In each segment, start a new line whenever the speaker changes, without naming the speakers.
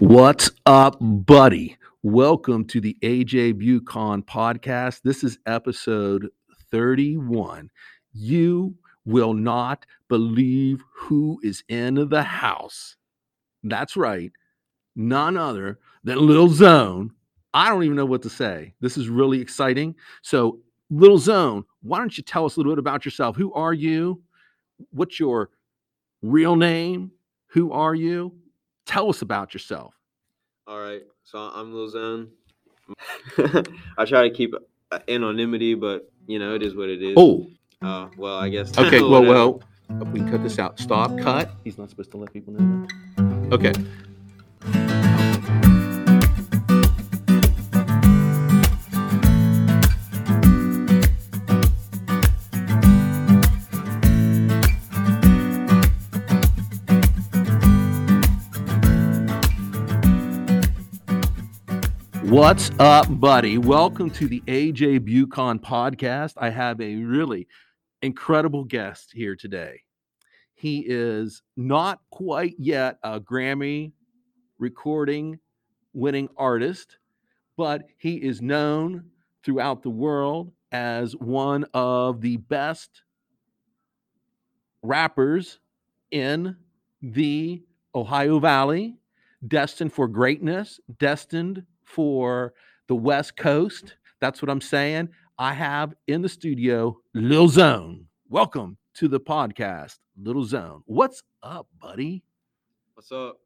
What's up, buddy? Welcome to the AJ Bucon podcast. This is episode 31. You will not believe who is in the house. That's right. None other than Little Zone. I don't even know what to say. This is really exciting. So, Little Zone, why don't you tell us a little bit about yourself? Who are you? What's your real name? Who are you? Tell us about yourself.
All right, so I'm Lil Zone. I try to keep uh, anonymity, but you know it is what it is.
Oh,
Uh, well, I guess.
okay. Well, well, we can cut this out. Stop. Cut. He's not supposed to let people know. that. Okay. What's up, buddy? Welcome to the AJ Bucon podcast. I have a really incredible guest here today. He is not quite yet a Grammy recording winning artist, but he is known throughout the world as one of the best rappers in the Ohio Valley, destined for greatness, destined for the West Coast. That's what I'm saying. I have in the studio Lil Zone. Welcome to the podcast, Little Zone. What's up, buddy?
What's up?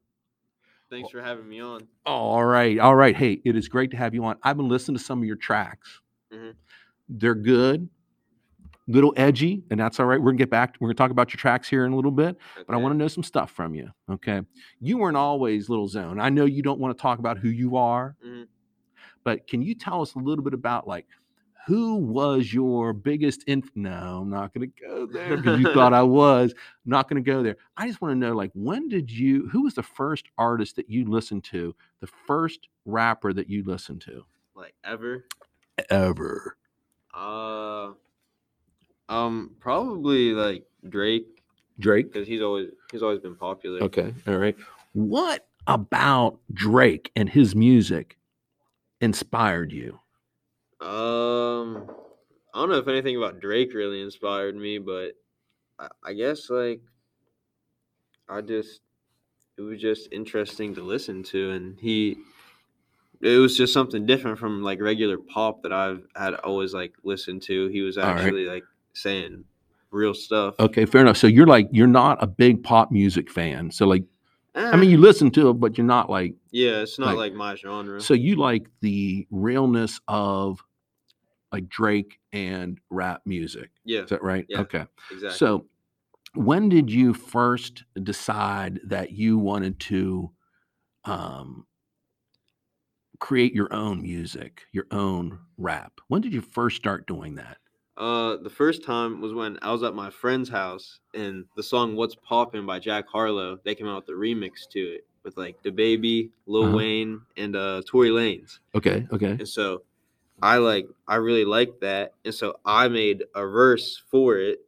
Thanks for having me on.
All right. All right. Hey, it is great to have you on. I've been listening to some of your tracks.
Mhm.
They're good, little edgy, and that's all right. We're gonna get back. We're gonna talk about your tracks here in a little bit, but I want to know some stuff from you. Okay. You weren't always Little Zone. I know you don't want to talk about who you are,
Mhm.
but can you tell us a little bit about like who was your biggest inf? No, I'm not gonna go there because you thought I was. I'm not gonna go there. I just want to know like when did you? Who was the first artist that you listened to? The first rapper that you listened to
Like ever?
ever?
Uh, um, probably like Drake
Drake.
because he's always he's always been popular.
Okay. All right. What about Drake and his music inspired you?
Um, I don't know if anything about Drake really inspired me, but I, I guess like I just it was just interesting to listen to, and he it was just something different from like regular pop that I've had always like listened to. He was
All right.
actually like saying real stuff.
Okay, fair enough. So you're like you're not a big pop music fan. So like I mean you listen to it, but you're not like
yeah, it's not
like-
like, my genre.
so you like the realness of like Drake and rap music.
yeah,
Is that right?
Yeah.
Okay.
exactly.
So when did you first decide that you wanted to um create your own music, your own rap? When did you first start doing that?
Uh, the first time was when I was at my friend's house, and the song "What's Poppin'" by Jack Harlow. They came out with a remix to it with like DaBaby, Lil
Uh-huh.
Wayne, and uh, Tory Lanez.
Okay, okay.
And so, I like I really liked that, and so I made a verse for it,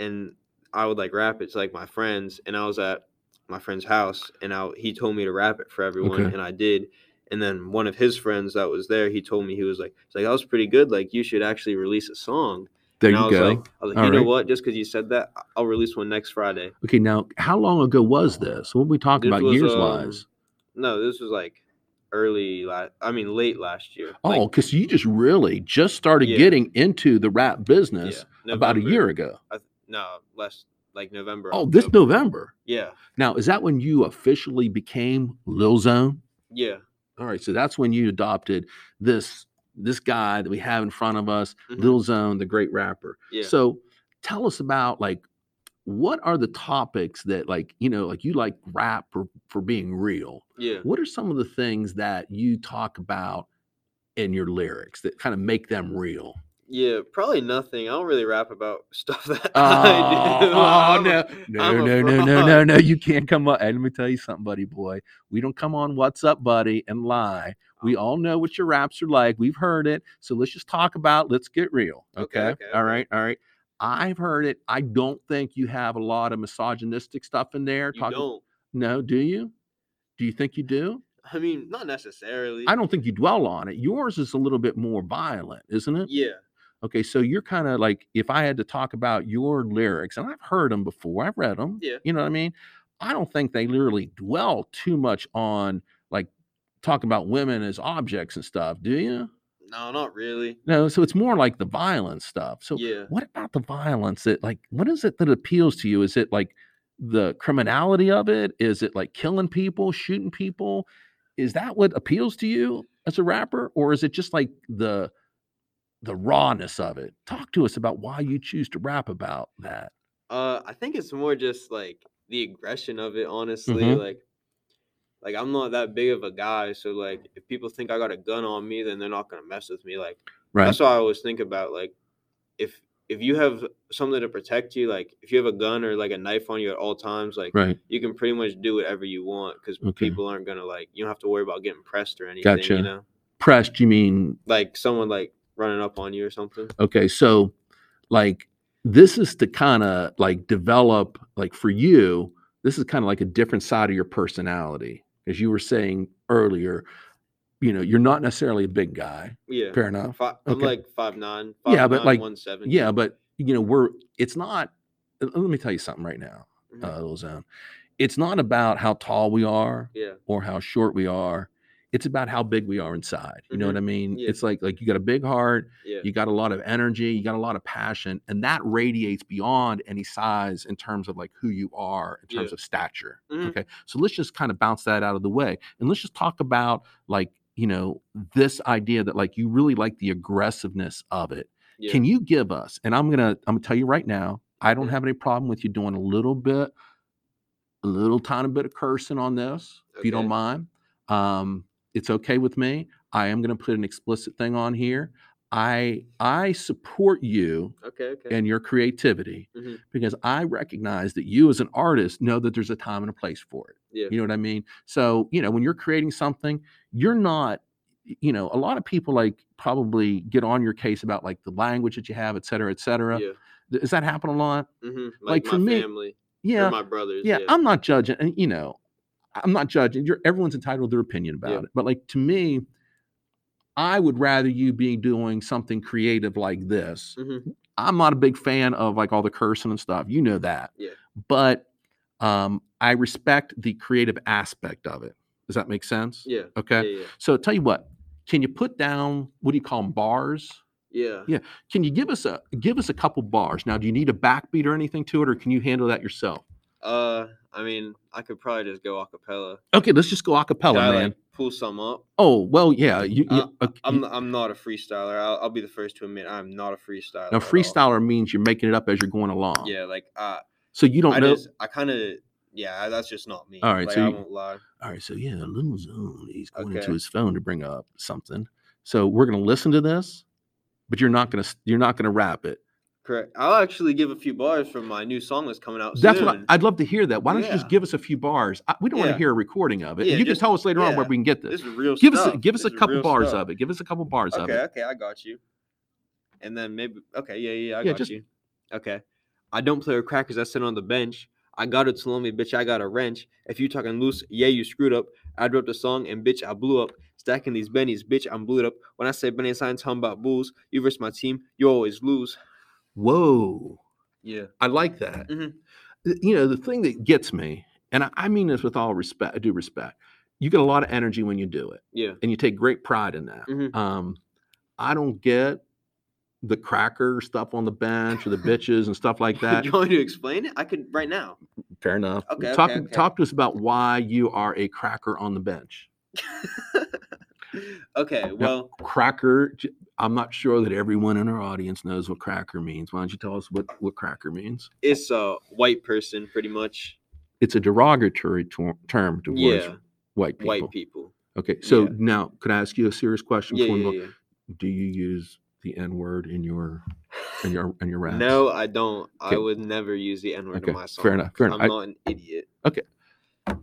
and I would like rap it to like my friends, and I was at my friend's house, and I he told me to rap it for everyone,
Okay.
and I did. And then one of his friends that was there, he told me he was like, "It's like that was pretty good. Like you should actually release a song."
There
and I
you
was
go.
like, I was like,
All
you know what? Just because you said that, I- I'll release one next Friday.
Okay, now how long ago was this? What we talking
This
about
was,
years
um,
wise?
No, this was like early last. I mean, late last year.
Oh,
Like,
because you just really just started
Yeah.
getting into the rap business
yeah,
about a year ago.
I th- no, less like November.
Oh, this November.
Yeah,
Now, is that when you officially became Lil Zone?
yeah.
All right, so that's when you adopted this this guy that we have in front of us,
mhm,
Lil Zone, the great rapper.
Yeah.
So, tell us about like what are the topics that like you know like you like rap for for being real.
yeah.
What are some of the things that you talk about in your lyrics that kind of make them real?
Yeah, probably nothing. I don't really rap about stuff that
Oh,
I do.
oh, no, no,
I'm
no, no, no, no, no! You can't come up. Hey, let me tell you something, buddy boy. We don't come on "What's Up, Buddy" and lie. We
Oh.
all know what your raps are like. We've heard it. So let's just talk about. Let's get real.
Okay,
Okay.
okay,
All right. All right. I've heard it. I don't think you have a lot of misogynistic stuff in there.
You don't.
No, do you? Do you think you do?
I mean, not necessarily.
I don't think you dwell on it. Yours is a little bit more violent, isn't it?
Yeah.
Okay, so you're kind of like if I had to talk about your lyrics, and I've heard them before, I've read them.
Yeah.
You know what I mean? I don't think they literally dwell too much on like talking about women as objects and stuff. Do you?
No, not really.
No. So it's more like the violence stuff. So
yeah.
what about the violence that like what is it that appeals to you? Is it like the criminality of it? Is it like killing people, shooting people? Is that what appeals to you as a rapper, or is it just like the the rawness of it? Talk to us about why you choose to rap about that.
Uh, I think it's more just like the aggression of it. Honestly,
Mhm.
like, like I'm not that big of a guy, so like if people think I got a gun on me, then they're not gonna mess with me. Like
Right.
that's what I always think about. Like if if you have something to protect you, like if you have a gun or like a knife on you at all times, like
Right.
you can pretty much do whatever you want because
Okay.
people aren't gonna like you don't have to worry about getting pressed or anything.
Gotcha.
You know,
Pressed, you mean
like someone like running up on you or something.
okay, so like this is to kind of like develop like for you, this is kind of like a different side of your personality. As you were saying earlier, you know, you're not necessarily a big guy.
Yeah.
Fair enough.
Fi- I'm
Okay.
like five nine.
Yeah, but, like,
one seventy.
Yeah, but you know, we're it's not uh, let me tell you something right now,
Mhm.
uh. It's not about how tall we are
yeah,
or how short we are. It's about how big we are inside. You know what I mean?
Yeah.
It's like like you got a big heart,
yeah,
you got a lot of energy, you got a lot of passion, and that radiates beyond any size in terms of like who you are in terms
Yeah.
of stature.
Mhm.
Okay. So let's just kind of bounce that out of the way. And let's just talk about like, you know, this idea that like you really like the aggressiveness of it.
yeah.
Can you give us, and I'm gonna I'm gonna tell you right now, I don't
Yeah.
have any problem with you doing a little bit, a little tiny bit of cursing on this, if you don't mind. Um, it's okay with me. I am gonna put an explicit thing on here. I I support you
okay, okay.
and your creativity
Mhm.
because I recognize that you as an artist know that there's a time and a place for it.
yeah,
You know what I mean? So, you know, when you're creating something, you're not, you know, a lot of people like probably get on your case about like the language that you have, et cetera, et cetera.
yeah.
Does that happen a lot?
hmm
like,
Like,
for
my
me-
family,
Yeah.
my brothers.
yeah,
Yeah,
I'm not judging, and you know, I'm not judging. You're everyone's entitled to their opinion about
Yeah.
it. But like to me, I would rather you be doing something creative like this.
Mhm.
I'm not a big fan of like all the cursing and stuff. You know that.
Yeah.
But um, I respect the creative aspect of it. Does that make sense?
yeah,
Okay.
yeah, yeah,
So tell you what, can you put down what do you call them bars?
yeah.
Yeah. Can you give us a give us a couple bars? Now, do you need a backbeat or anything to it, or can you handle that yourself?
Uh, I mean, I could probably just go a cappella.
Okay, let's just go a cappella, man.
like, pull some up.
oh, well, yeah. You, you-
Uh,
okay,
I'm I'm not a freestyler. I'll, I'll be the first to admit I'm not a freestyler.
now, freestyler means you're making it up as you're going along.
Yeah, like uh,
So you don't
I
know.
just I kind of yeah, that's just not me.
All right,
like,
so
I
you-
won't lie.
All right, so yeah, little zone. He's going into his phone to bring up something. So we're gonna listen to this, but you're not gonna you're not gonna rap it.
Correct. I'll actually give a few bars from my new song that's coming out
That's
soon.
what I, I'd love to hear. That. Why don't you just give us a few bars? I, we don't want to hear a recording of it.
Yeah,
you can tell us later on where we can get this.
this is real
Give us a, give us
This
a couple bars
stuff.
of it. Give us a couple bars of it.
okay, Okay. I got you. And then maybe okay, yeah, yeah, I
Yeah,
got
just-
you. Okay. I don't play with crackers I sit on the bench. I got a me, bitch. I got a wrench. If you talking loose, yeah, you screwed up. I dropped the song and bitch, I blew up. Stacking these bennies, bitch, I'm blew up. When I say Benny sign, talking about bulls, you versus my team, you always lose.
Whoa,
Yeah.
I like that.
Mhm.
You know, the thing that gets me, and I, I mean this with all respect, I do respect. You get a lot of energy when you do it,
Yeah.
and you take great pride in that.
Mhm.
Um, I don't get the cracker stuff on the bench or the bitches and stuff like that.
you want me to explain it? I could right now.
Fair enough.
Okay,
talk
okay, okay.
talk to us about why you are a cracker on the bench.
okay, well,
Cracker. I'm not sure that everyone in our audience knows what cracker means. Why don't you tell us what what cracker means?
it's a white person pretty much.
It's a derogatory ter- term towards
Yeah,
white people.
white people.
Okay, so
Yeah.
now could I ask you a serious question?
Yeah, yeah, yeah.
Do you use the N word in your in your in your raps?
No, I don't.
Okay.
I would never use the N word
Okay,
in my song.
fair enough, fair enough.
I'm
I-
not an idiot.
Okay.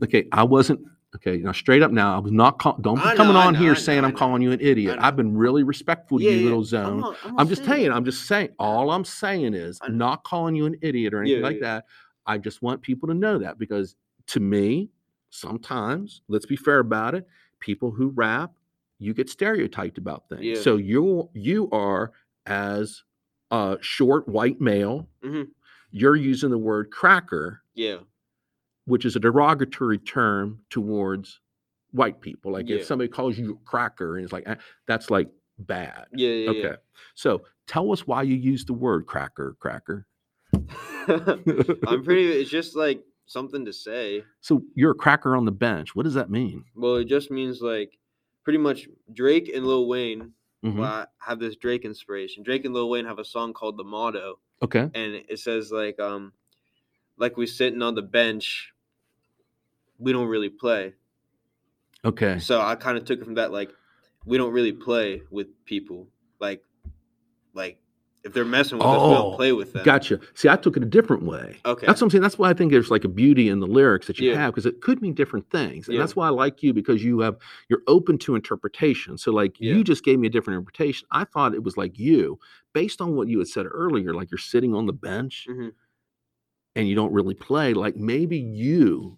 Okay, I wasn't. Okay, now straight up now, I was not. Call, don't be
I know,
coming on
know,
here
I know,
saying
I
I'm calling you an idiot. I've been really respectful to you, little zone.
not-
I'm,
not
just
saying.
I'm just saying. All I'm saying is
I'm
not calling you an idiot or anything
Yeah,
like
yeah.
that. I just want people to know that because to me, sometimes, let's be fair about it, people who rap, you get stereotyped about things.
Yeah.
So you you are as a short white male,
Mhm.
you're using the word cracker,
Yeah.
Which is a derogatory term towards white people. Like
Yeah.
if somebody calls you a cracker and it's like "Ah," that's like bad.
Yeah. Yeah.
Okay. So tell us why you use the word cracker, cracker.
I'm pretty. It's just like something to say.
So you're a cracker on the bench. What does that mean?
Well, it just means like pretty much Drake and Lil Wayne.
Mhm.
Well, have this Drake inspiration. Drake and Lil Wayne have a song called "The Motto,"
Okay.
and it says like um, like we sitting on the bench. We don't really play.
Okay.
So I kind of took it from that like we don't really play with people. Like, like if they're messing with us, we
Oh,
don't play with them.
Gotcha. See, I took it a different way.
Okay.
That's what I'm saying. That's why I think there's like a beauty in the lyrics that you
Yeah.
have because it could mean different things. And
Yeah.
that's why I like you because you have you're open to interpretation. So like
Yeah.
you just gave me a different interpretation. I thought it was like you, based on what you had said earlier, like you're sitting on the bench
Mhm.
and you don't really play. Like maybe you,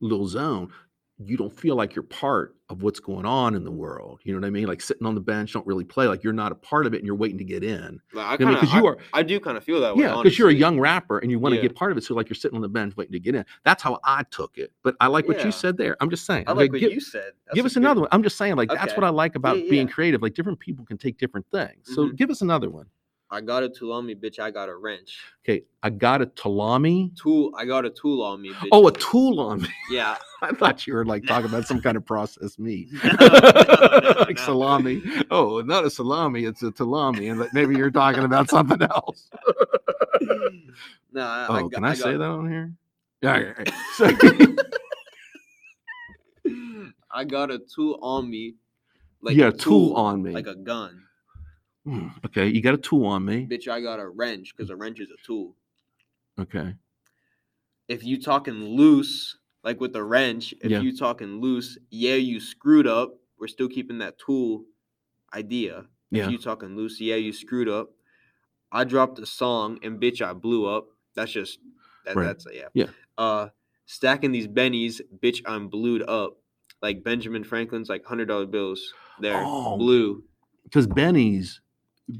Lil Zone, you don't feel like you're part of what's going on in the world. You know what I mean? Like sitting on the bench, don't really play. Like you're not a part of it and you're waiting to get in.
Like, I
You know,
kind of,
because you are
I do kind of feel that way.
yeah, because you're a young rapper and you want to
Yeah.
get part of it. So like you're sitting on the bench waiting to get in. That's how I took it. But I like what
Yeah.
you said there. I'm just saying.
I
I'm
like what
gi-
you said. That's
give us
good-
another one. I'm just saying, like that's what I like about
Yeah,
being creative. Like different people can take different things. So
Mhm.
give us another one.
I got a tool on me, bitch. I got a wrench.
Okay, I got a Talami.
Tool. I got a tool on me, bitch.
Oh, a tool on me.
yeah.
I thought you were like talking about some kind of processed meat.
No, no,
like
no.
salami. Oh, not a salami, it's a talami. And maybe you're talking about something else.
no, I,
Oh,
I got,
can I, say that on here? Yeah. yeah, yeah. So,
I got a tool on me. Like
got a tool on me.
like a gun.
Hmm, okay, you got a tool on me.
Bitch, I got a wrench because a wrench is a tool.
Okay.
If you talking loose, like with the wrench, if
Yeah.
you talking loose, yeah, you screwed up. We're still keeping that tool idea.
Yeah.
If you talking loose, yeah, you screwed up. I dropped a song and bitch, I blew up. That's just that,
Right.
that's yeah.
Yeah.
Uh, stacking these bennies, bitch, I'm blued up. Like Benjamin Franklin's like hundred dollar bills. There,
Oh.
blue.
Because Benny's,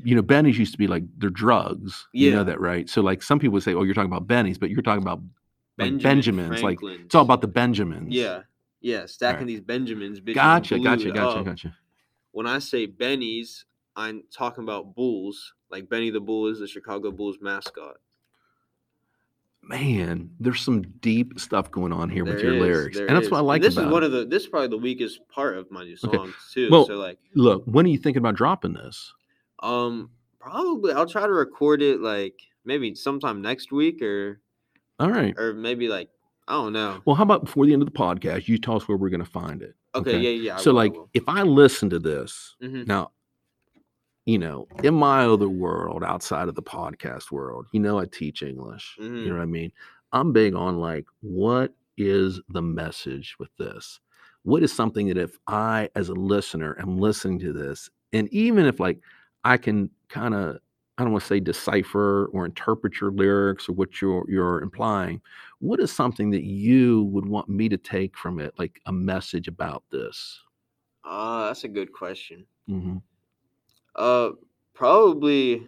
you know, Benny's used to be like they're drugs. You know that, right? So like some people would say, Oh, you're talking about Benny's, but you're talking about like
Benjamin
Benjamins. Like it's all about the Benjamins.
yeah, yeah. Stacking
Right.
these Benjamins,
Gotcha, gotcha, gotcha,
up.
gotcha.
when I say Benny's, I'm talking about Bulls. Like Benny the Bull is the Chicago Bulls mascot.
Man, there's some deep stuff going on here with your
is,
lyrics. And that's what I
is.
like
this
about
is one
it.
of the this is probably the weakest part of my new
Okay.
songs too.
Well-
so like
Look, when are you thinking about dropping this?
Um probably I'll try to record it like maybe sometime next week or
All right.
or maybe like I don't know.
Well, how about before the end of the podcast, you tell us where we're going to find it?
Okay, yeah, yeah. I
so,
will,
like,
will.
if I listen to this
Mhm.
now, you know, in my other world outside of the podcast world, you know, I teach English. You
Mhm.
know what I mean? I'm big on like, what is the message with this? What is something that if I, as a listener, am listening to this, and even if like I can kind of, I don't want to say decipher or interpret your lyrics or what you're you're implying, what is something that you would want me to take from it, like a message about this?
Uh, that's a good question.
hmm
Uh, probably.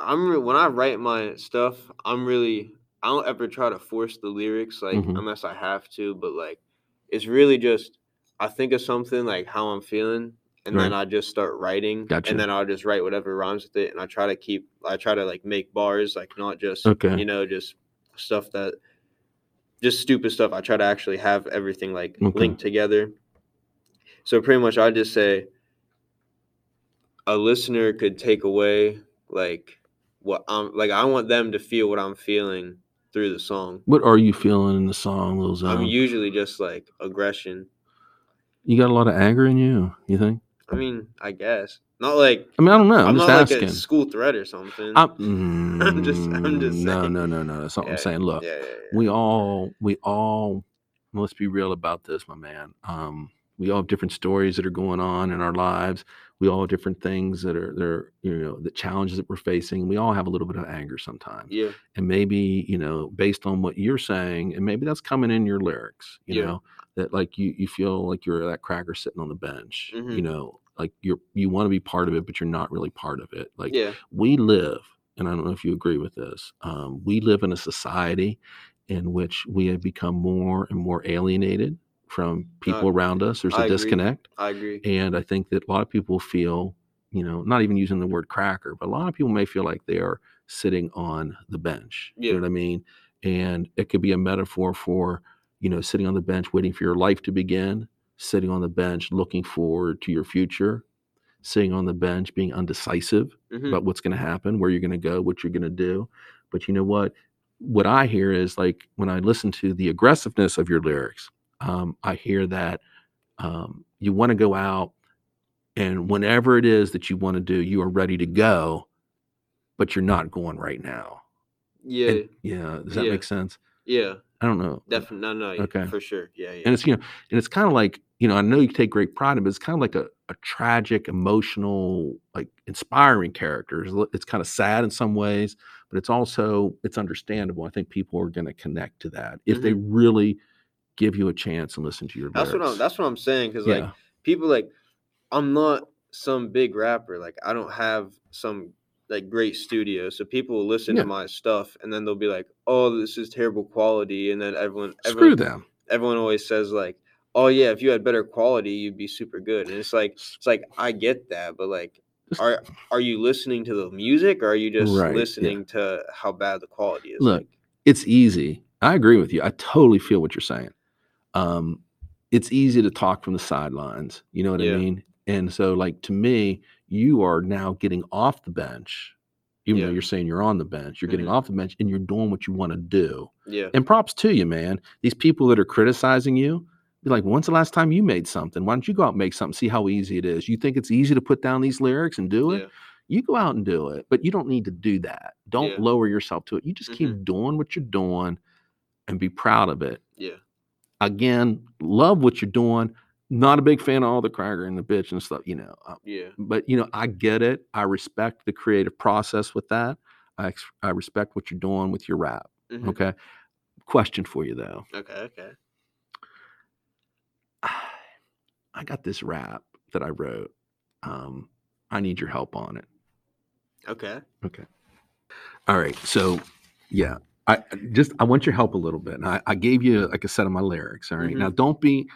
I'm re- when I write my stuff, I'm really I don't ever try to force the lyrics like
Mhm.
unless I have to, but like it's really just I think of something like how I'm feeling, and then I just start writing,
Gotcha.
and then I'll just write whatever rhymes with it, and I try to keep I try to like make bars like not just
Okay.
you know just stuff that just stupid stuff. I try to actually have everything like
Okay.
linked together. So pretty much, I just say a listener could take away like what I'm like. I want them to feel what I'm feeling through the song.
What are you feeling in the song, Lil
I'm usually just like aggression.
you got a lot of anger in you. You think?
I mean, I guess not like
I mean, I don't know. I'm,
I'm,
just
not
asking.
like a school threat or something.
I'm,
I'm just- I'm just
Mm, no,
saying.
no, no, no. That's not what I'm saying. Look,
yeah, yeah, yeah.
we all, we all, let's be real about this, my man. Um, we all have different stories that are going on in our lives. We all have different things that are there, you know, the challenges that we're facing. We all have a little bit of anger sometimes.
Yeah.
And maybe, you know, based on what you're saying, and maybe that's coming in your lyrics, you
Yeah.
know, that like you you feel like you're that cracker sitting on the bench. You
Mhm.
know, like you're you want to be part of it, but you're not really part of it. Like
Yeah.
we live, and I don't know if you agree with this, um, we live in a society in which we have become more and more alienated from people
Uh,
around us. There's
I
a
agree.
disconnect.
I agree.
And I think that a lot of people feel, you know, not even using the word cracker, but a lot of people may feel like they are sitting on the bench. You know what I mean? And it could be a metaphor for, you know, sitting on the bench waiting for your life to begin, sitting on the bench looking forward to your future, sitting on the bench being undecisive
Mhm.
about what's going to happen, where you're going to go, what you're going to do. But you know what? What I hear is like when I listen to the aggressiveness of your lyrics, um, I hear that um, you want to go out and whenever it is that you want to do, you are ready to go, but you're not going right now.
yeah.
And- yeah. Does that
Yeah.
make sense?
yeah.
I don't know.
Definitely. No, no.
Okay.
For sure. Yeah. Yeah.
And it's, you know, and it's kind of like, you know, I know you take great pride in it, but it's kind of like a, a tragic, emotional, like inspiring character. It's, it's kind of sad in some ways, but it's also, it's understandable. I think people are going to connect to that if they really give you a chance and listen to your
Mm-hmm. that's what I'm. That's what I'm saying. Because like people like, I'm not some big rapper. Like I don't have some like great studio. So people will listen
Yeah.
to my stuff and then they'll be like, "Oh, this is terrible quality," and then everyone,
Screw
everyone,
them.
everyone always says like, "Oh yeah, if you had better quality, you'd be super good." And it's like, it's like I get that, but like, are are you listening to the music or are you just
Right, yeah.
listening to how bad the quality is?
Look,
Like,
it's easy. I agree with you. I totally feel what you're saying. Um, it's easy to talk from the sidelines. You know what
Yeah.
I mean? And so, like to me, you are now getting off the bench, even though you're saying you're on the bench. You're getting
Mhm.
off the bench, and you're doing what you want to do.
yeah,
And props to you, man. These people that are criticizing you, be like, when's the last time you made something? Why don't you go out and make something? See how easy it is. You think it's easy to put down these lyrics and do it?
yeah,
you go out and do it, but you don't need to do that. Don't
Yeah.
lower yourself to it. You just keep
Mhm.
doing what you're doing and be proud of it.
yeah,
Again, love what you're doing. Not a big fan of all the cracker and the bitch and stuff, you know. uh,
yeah.
But you know, I get it. I respect the creative process with that. I ex- I respect what you're doing with your rap.
mhm.
Okay. Question for you though.
Okay, okay.
I got this rap that I wrote. Um, I need your help on it.
Okay.
Okay. All right. So, yeah, I just I want your help a little bit. And I, I gave you like a set of my lyrics. All right?
Mhm.
Now, don't be.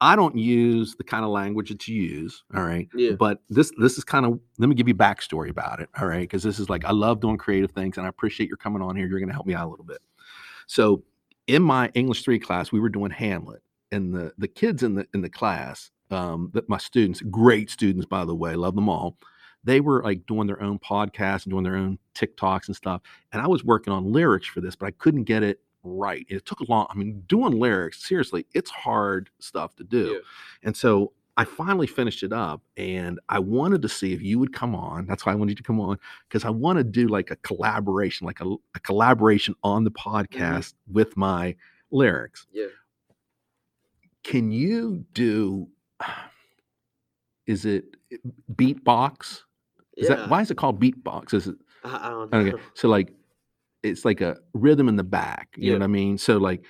I don't use the kind of language that you use. All right.
Yeah.
But this this is kind of let me give you backstory about it. All right. Because this is like I love doing creative things, and I appreciate your coming on here. You're going to help me out a little bit. So, in my English three class, we were doing Hamlet, and the the kids in the in the class, um, that my students, great students by the way, love them all they were like doing their own podcasts and doing their own TikToks and stuff. And I was working on lyrics for this, but I couldn't get it right. It took a long, I mean, doing lyrics, seriously, it's hard stuff to do.
Yeah.
And so I finally finished it up and I wanted to see if you would come on. That's why I wanted you to come on because I want to do like a collaboration, like a, a collaboration on the mm-hmm. podcast with my lyrics.
Yeah.
Can you do, is it beatbox? Is
yeah.
that why is it called beatbox? Is it
I, I don't know.
okay? So like, it's like a rhythm in the back. You
Yeah.
know what I mean? So like,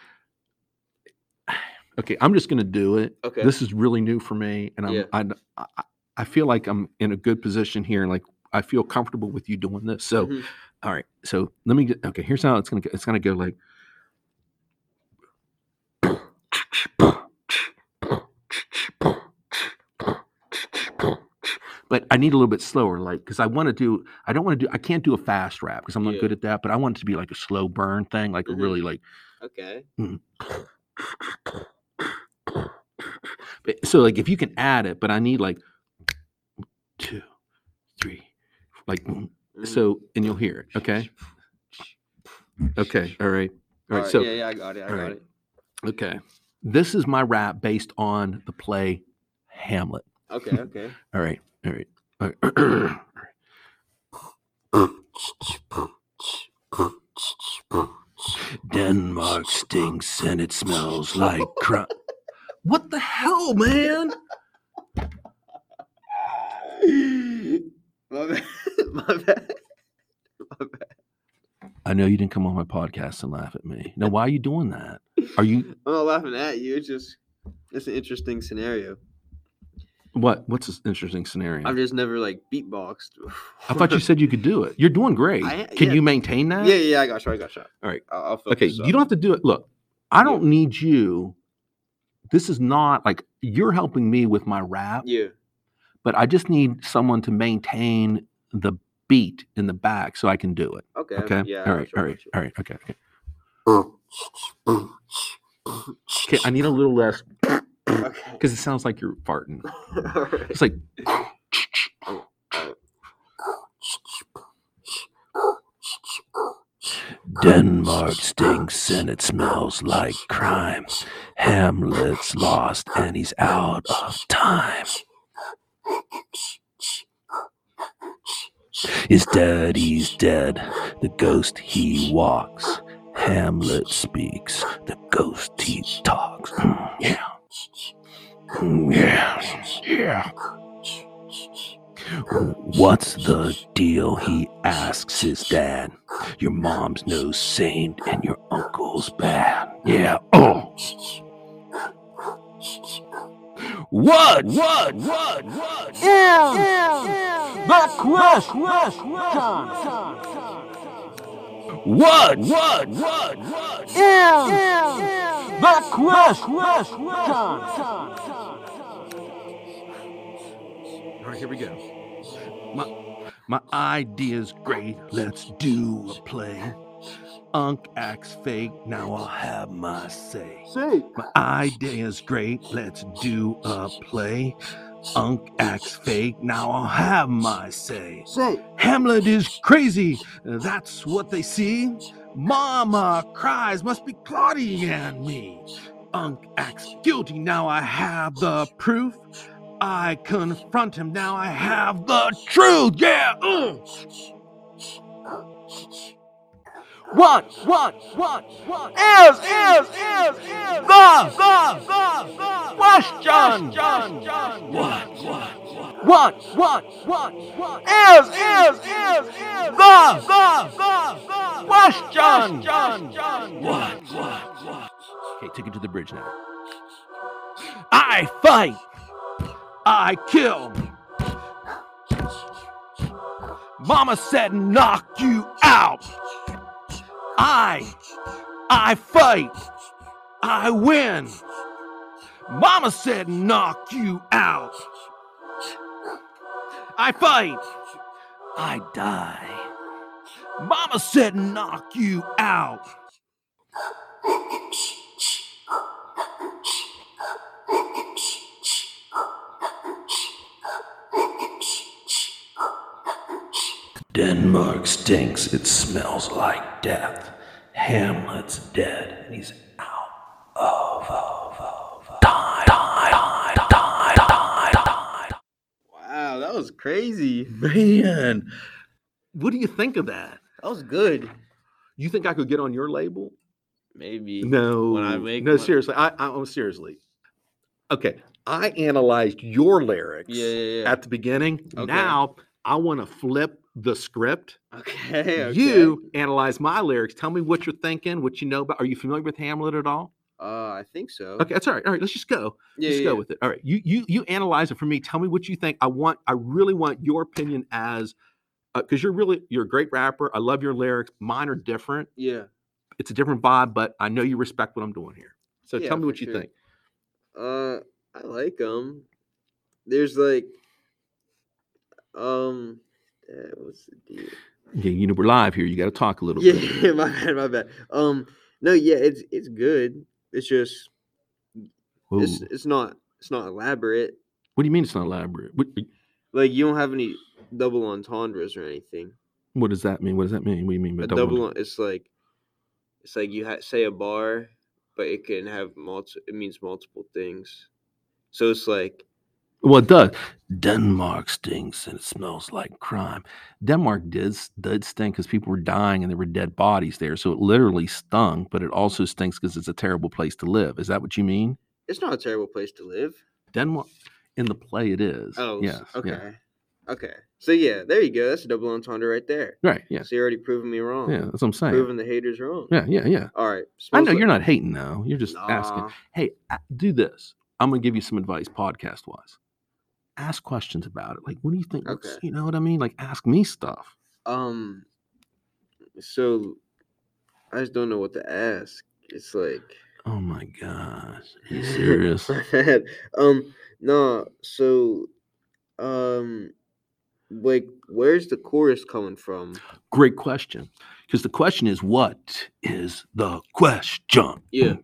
okay, I'm just gonna do it.
Okay.
This is really new for me, and I'm
Yeah.
I, I I feel like I'm in a good position here, and like I feel comfortable with you doing this. So
Mhm.
all right, so let me get okay. Here's how it's gonna go. It's gonna go like. But I need a little bit slower, like because I want to do. I don't want to do. I can't do a fast rap because I'm not
Yeah.
good at that. But I want it to be like a slow burn thing, like
Mhm.
a really like.
Okay.
but- So like if you can add it, but I need like two, three, like mm, so, and you'll hear it. Okay. Okay. All right. All right. So
yeah, yeah, I got it. I got
alright.
it.
okay, this is my rap based on the play Hamlet.
Okay, okay.
All right. All right. Denmark stinks and it smells like crap. What the hell, man?
my bad. My bad. My bad.
I know you didn't come on my podcast and laugh at me. Now, why are you doing that? Are you
I'm not laughing at you. It's just it's an interesting scenario.
What? What's this interesting scenario?
I've just never like beatboxed.
I thought you said you could do it. You're doing great.
I-
Can
yeah.
you maintain that?
yeah, yeah, I got shot. I got shot.
All right.
I'll, I'll
Okay, you don't have to do it. Look, I don't need you. This is not like you're helping me with my rap,
Yeah.
but I just need someone to maintain the beat in the back so I can do it.
Okay.
Okay.
Yeah.
all right.
you, I
All right.
got you.
All right. Okay. Okay. Okay. I need a little less
Okay.
because it sounds like you're farting.
All right.
It's like Denmark stinks and it smells like crime. Hamlet's lost and he's out of time. His daddy's dead, the ghost he walks. Hamlet speaks, the ghost he talks. Mm, yeah. Yeah. Yeah. What's the deal? He asks his dad. Your mom's no saint and your uncle's bad. Yeah. Oh. What? What? What? What?
The question.
What? What? What? What?
The question.
All right, here we go. My my idea's great. Let's do a play. Unk acts fake. Now I'll have my say.
Say.
My idea's great. Let's do a play. Unk acts fake. Now I'll have my say.
Say.
Hamlet is crazy. That's what they see. Mama cries. Must be Claudia and me. Unk acts guilty. Now I have the proof. I confront him. Now I have the truth. Yeah. uh. What? What? What?
Is, is, is, is the, the, the, the question.
What? What? What,
what, what, what is, is, is, is the, the, the, the question.
What? What? What? Okay, take it to the bridge now. I fight. I kill. Mama said knock you out. I, I fight. I win. Mama said knock you out. I fight. I die. Mama said knock you out. Denmark stinks. It smells like death. Hamlet's dead, and he's out of, of, of time.
Wow, that was crazy.
Man, what do you think of that?
That was good.
You think I could get on your label?
Maybe.
No.
When I make
no,
my-
seriously. I, I, oh, seriously. Okay, I analyzed your lyrics
Yeah, yeah, yeah.
at the beginning.
Okay.
Now I want to flip the script.
Okay, okay.
You analyze my lyrics. Tell me what you're thinking, what you know about. Are you familiar with Hamlet at all?
Uh, I think so.
Okay, that's all right. All right, let's just go.
Yeah,
Let's
yeah.
go with it. All right, you you you analyze it for me. Tell me what you think. I want. I really want your opinion as because you're really you're a great rapper. I love your lyrics. Mine are different.
Yeah.
It's a different vibe, but I know you respect what I'm doing here. So
Yeah,
tell me what you
sure.
think.
Uh, I like them. There's like, um, eh, what's the deal?
Yeah, you know we're live here. You got to talk a little bit.
Yeah, my bad, my bad. Um, no, yeah, it's it's good. It's just it's
Ooh.
it's not it's not elaborate.
What do you mean it's not elaborate? What,
Like you don't have any double entendres or anything.
what does that mean? What does that mean? What do you mean by
A
double?
double, en- it's like it's like you ha- say a bar, but it can have multi. It means multiple things. So it's like
Well, it does. Denmark stinks and it smells like crime. Denmark did did stink because people were dying and there were dead bodies there. So it literally stung, but it also stinks because it's a terrible place to live. Is that what you mean?
It's not a terrible place to live.
Denmark in the play it is.
Oh,
yes.
Okay.
yeah.
Okay. So yeah, there you go. That's a double entendre right there.
Right. Yeah.
So you're already proving me wrong.
Yeah. That's what I'm saying.
Proving the haters wrong.
Yeah. Yeah. Yeah.
All right.
I know
like-
you're not hating though. You're just asking. Hey, do this. I'm gonna give you some advice, podcast wise. Ask questions about it. Like, what do you think?
Okay.
You know what I mean? Like, ask me stuff.
Um. So, I just don't know what to ask. It's like.
Oh my gosh. Are you serious?
Um. No. So. Um. Like, where's the chorus coming from?
Great question. Because the question is, what is the question?
Yeah.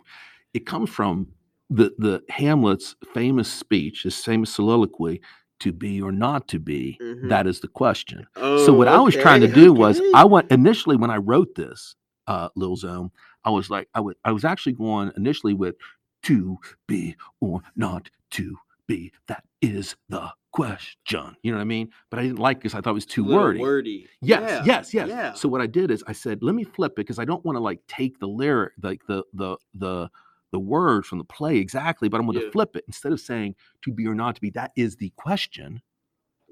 It comes from the the Hamlet's famous speech, his famous soliloquy, to be or not to be.
Mhm.
That is the question.
Oh,
so what I was trying to
okay,
do was. I went initially when I wrote this, uh, Lil Zone, I was like, I would I was actually going initially with to be or not to be. That is the question. You know what I mean? But I didn't like because I thought it was too wordy.
Wordy.
Yes,
Yeah,
yes, yes.
Yeah.
So what I did is I said, let me flip it because I don't want to like take the lyric, like the the the the word from the play exactly, but I'm going to flip it instead of saying to be or not to be. That is the question.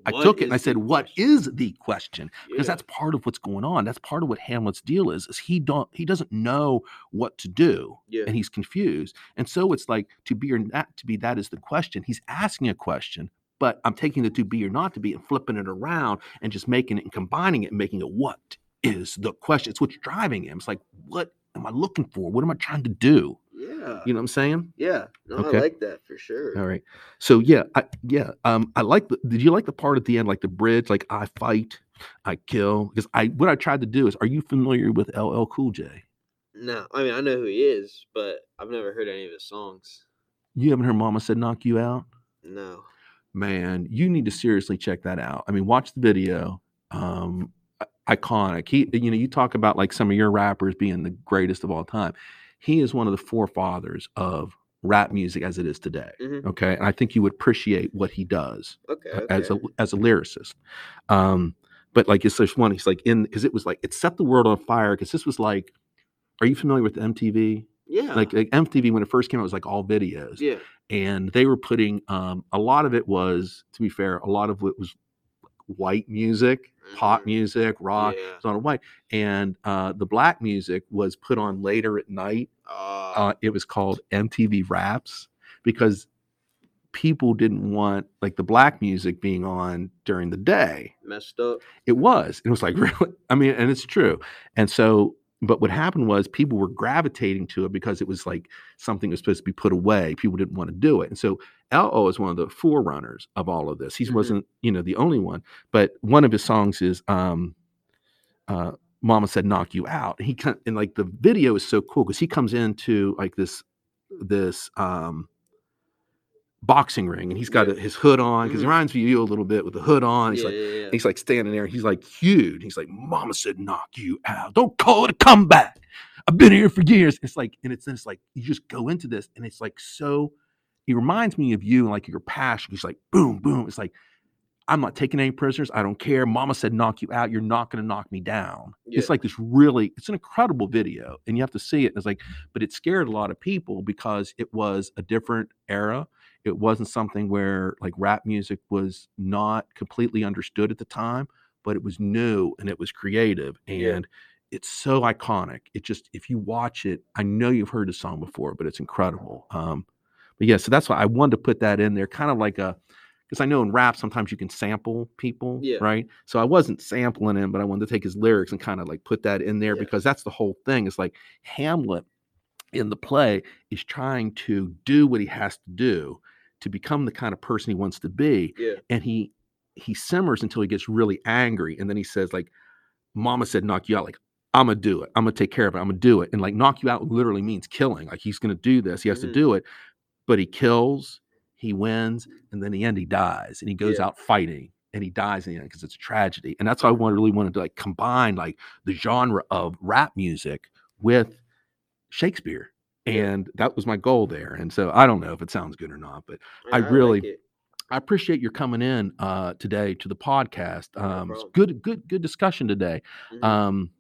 I took it and I said, "What
question?
is the question?" Because
Yeah.
that's part of what's going on. That's part of what Hamlet's deal is. Is he don't he doesn't know what to do
Yeah.
and he's confused. And so it's like to be or not to be. That is the question. He's asking a question, but I'm taking the to be or not to be and flipping it around and just making it and combining it and making it what is the question. It's what's driving him. It's like what am I looking for? What am I trying to do?
Yeah.
You know what I'm saying?
Yeah. No,
Okay.
I like that for sure.
All right. So yeah, I, yeah. Um, I like. The, did you like the part at the end, like the bridge, like I fight, I kill? Because I what I tried to do is, are you familiar with LL Cool J?
No, I mean I know who he is, but I've never heard any of his songs.
You haven't heard Mama said knock you out?
No.
Man, you need to seriously check that out. I mean, watch the video. Um, iconic. He, you know, you talk about like some of your rappers being the greatest of all time. He is one of the forefathers of rap music as it is today.
Mhm.
Okay, and I think you would appreciate what he does.
Okay. okay.
as a as a lyricist. Um, but like it's this one, he's like in because it was like it set the world on fire because this was like, are you familiar with MTV?
yeah.
Like, like MTV when it first came out it was like all videos,
yeah.
and they were putting um, a lot of it was to be fair, a lot of it was white music, pop
Mhm.
music, rock.
Yeah.
It was on white, and uh, the black music was put on later at night
Uh,
uh, it was called MTV Raps because people didn't want like the black music being on during the day.
messed up.
It was. It was like really. I mean, and it's true. And so, but what happened was people were gravitating to it because it was like something was supposed to be put away. People didn't want to do it. And so LL is one of the forerunners of all of this. He
Mhm.
wasn't, you know, the only one, but one of his songs is um uh Mama said knock you out. He kind and like the video is so cool because he comes into like this this um boxing ring and he's got
Yeah.
his hood on because
Mhm.
he reminds me of you a little bit with the hood on. He's
yeah,
like
yeah, yeah.
He's like standing there. and He's like huge. He's like, Mama said, knock you out. Don't call it a comeback. I've been here for years. It's like, and it's it's like you just go into this, and it's like so. He reminds me of you, and like your passion. He's like, boom, boom. It's like, I'm not taking any prisoners. I don't care. Mama said, knock you out. You're not going to knock me down.
Yeah.
It's like this really. It's an incredible video, and you have to see it. And it's like, but it scared a lot of people because it was a different era it wasn't something where like rap music was not completely understood at the time but it was new and it was creative
Yeah.
and it's so iconic it just if you watch it i know you've heard the song before but it's incredible um but yeah so that's why i wanted to put that in there kind of like a because i know in rap sometimes you can sample people
Yeah.
right so i wasn't sampling him but i wanted to take his lyrics and kind of like put that in there
Yeah.
because that's the whole thing it's like hamlet in the play is trying to do what he has to do to become the kind of person he wants to be
yeah.
and he he simmers until he gets really angry and then he says like mama said knock you out like i'm gonna do it i'm gonna take care of it i'm gonna do it and like knock you out literally means killing like he's gonna do this he has
Mhm.
to do it but he kills he wins and then in the end he dies and he goes
Yeah.
out fighting and he dies in the end because it's a tragedy and that's why i wanted, really wanted to like combine like the genre of rap music with shakespeare
Yeah.
and that was my goal there and so i don't know if it sounds good or not but I
like
really-
it.
I appreciate your coming in uh, today to the podcast. Um,
problem.
good, good, good discussion today.
Mhm.
Um,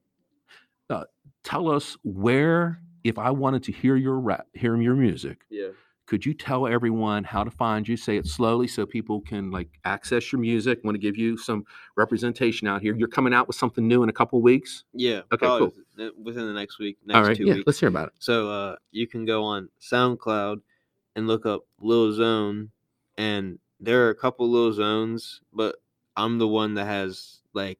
uh, tell us where, if I wanted to hear your rap, hear your music,
yeah.
could you tell everyone how to find you? Say it slowly so people can like access your music. Want to give you some representation out here. You're coming out with something new in a couple weeks.
Yeah.
Okay,
probably within- the next week, next
All right,
two
yeah,
weeks.
let's hear about it.
So uh, you can go on SoundCloud and look up Lil Zone, and there are a couple Lil Zones, but I'm the one that has like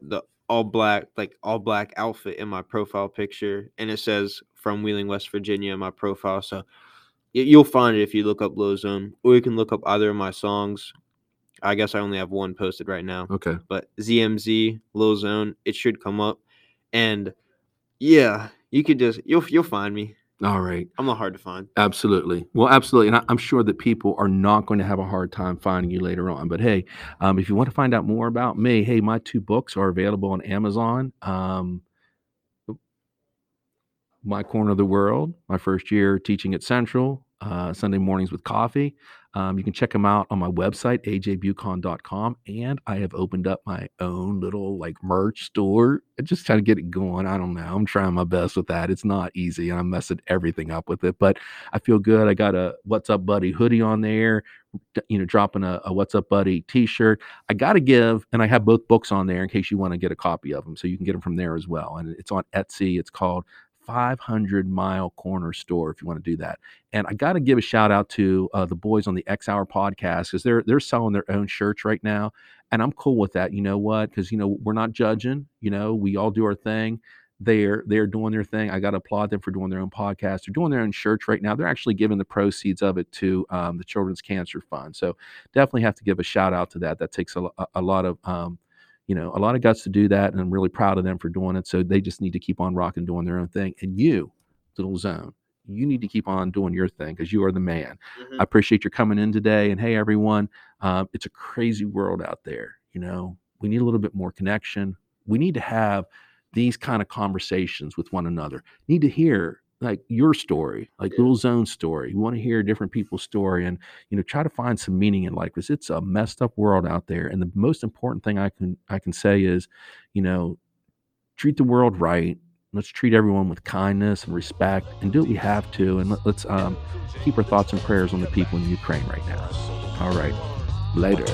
the all black, like all black outfit in my profile picture, and it says from Wheeling, West Virginia in my profile. So you'll find it if you look up Lil Zone, or you can look up either of my songs. I guess I only have one posted right now
Okay.
but ZMZ Lil Zone, it should come up, and yeah, you could just you'll you'll find me.
All right.
I'm not hard to find.
Absolutely. Well, absolutely. And I, I'm sure that people are not going to have a hard time finding you later on. But hey, um, if you want to find out more about me, hey, my two books are available on Amazon. Um, my Corner of the World, my first year teaching at Central, uh, Sunday mornings with coffee. Um, you can check them out on my website, ajbucon.com. And I have opened up my own little like merch store. I just trying to get it going. I don't know. I'm trying my best with that. It's not easy and I'm messing everything up with it, but I feel good. I got a What's Up Buddy hoodie on there, you know, dropping a, a What's Up Buddy t shirt. I got to give, and I have both books on there in case you want to get a copy of them. So you can get them from there as well. And it's on Etsy. It's called 500 Mile Corner Store if you want to do that. And I got to give a shout out to uh, the boys on the X Hour podcast because they're they're selling their own shirts right now, and I'm cool with that. You know what? Because you know we're not judging. You know we all do our thing. They're they're doing their thing. I got to applaud them for doing their own podcast. They're doing their own shirts right now. They're actually giving the proceeds of it to um, the Children's Cancer Fund. So definitely have to give a shout out to that. That takes a, a- lot of um, you know a lot of guts to do that, and I'm really proud of them for doing it. So they just need to keep on rocking, doing their own thing. And you, little zone, you need to keep on doing your thing because you are the man.
Mhm.
I appreciate your coming in today. And hey, everyone, um, it's a crazy world out there. You know, we need a little bit more connection. We need to have these kind of conversations with one another. Need to hear like your story, like
Yeah.
Little Zone's story. You want to hear different people's story and you know try to find some meaning in life because it's a messed up world out there. And the most important thing I can I can say is, you know, treat the world right. Let's treat everyone with kindness and respect and do what we have to. And let, let's um, keep our thoughts and prayers on the people in Ukraine right now. All right. Later.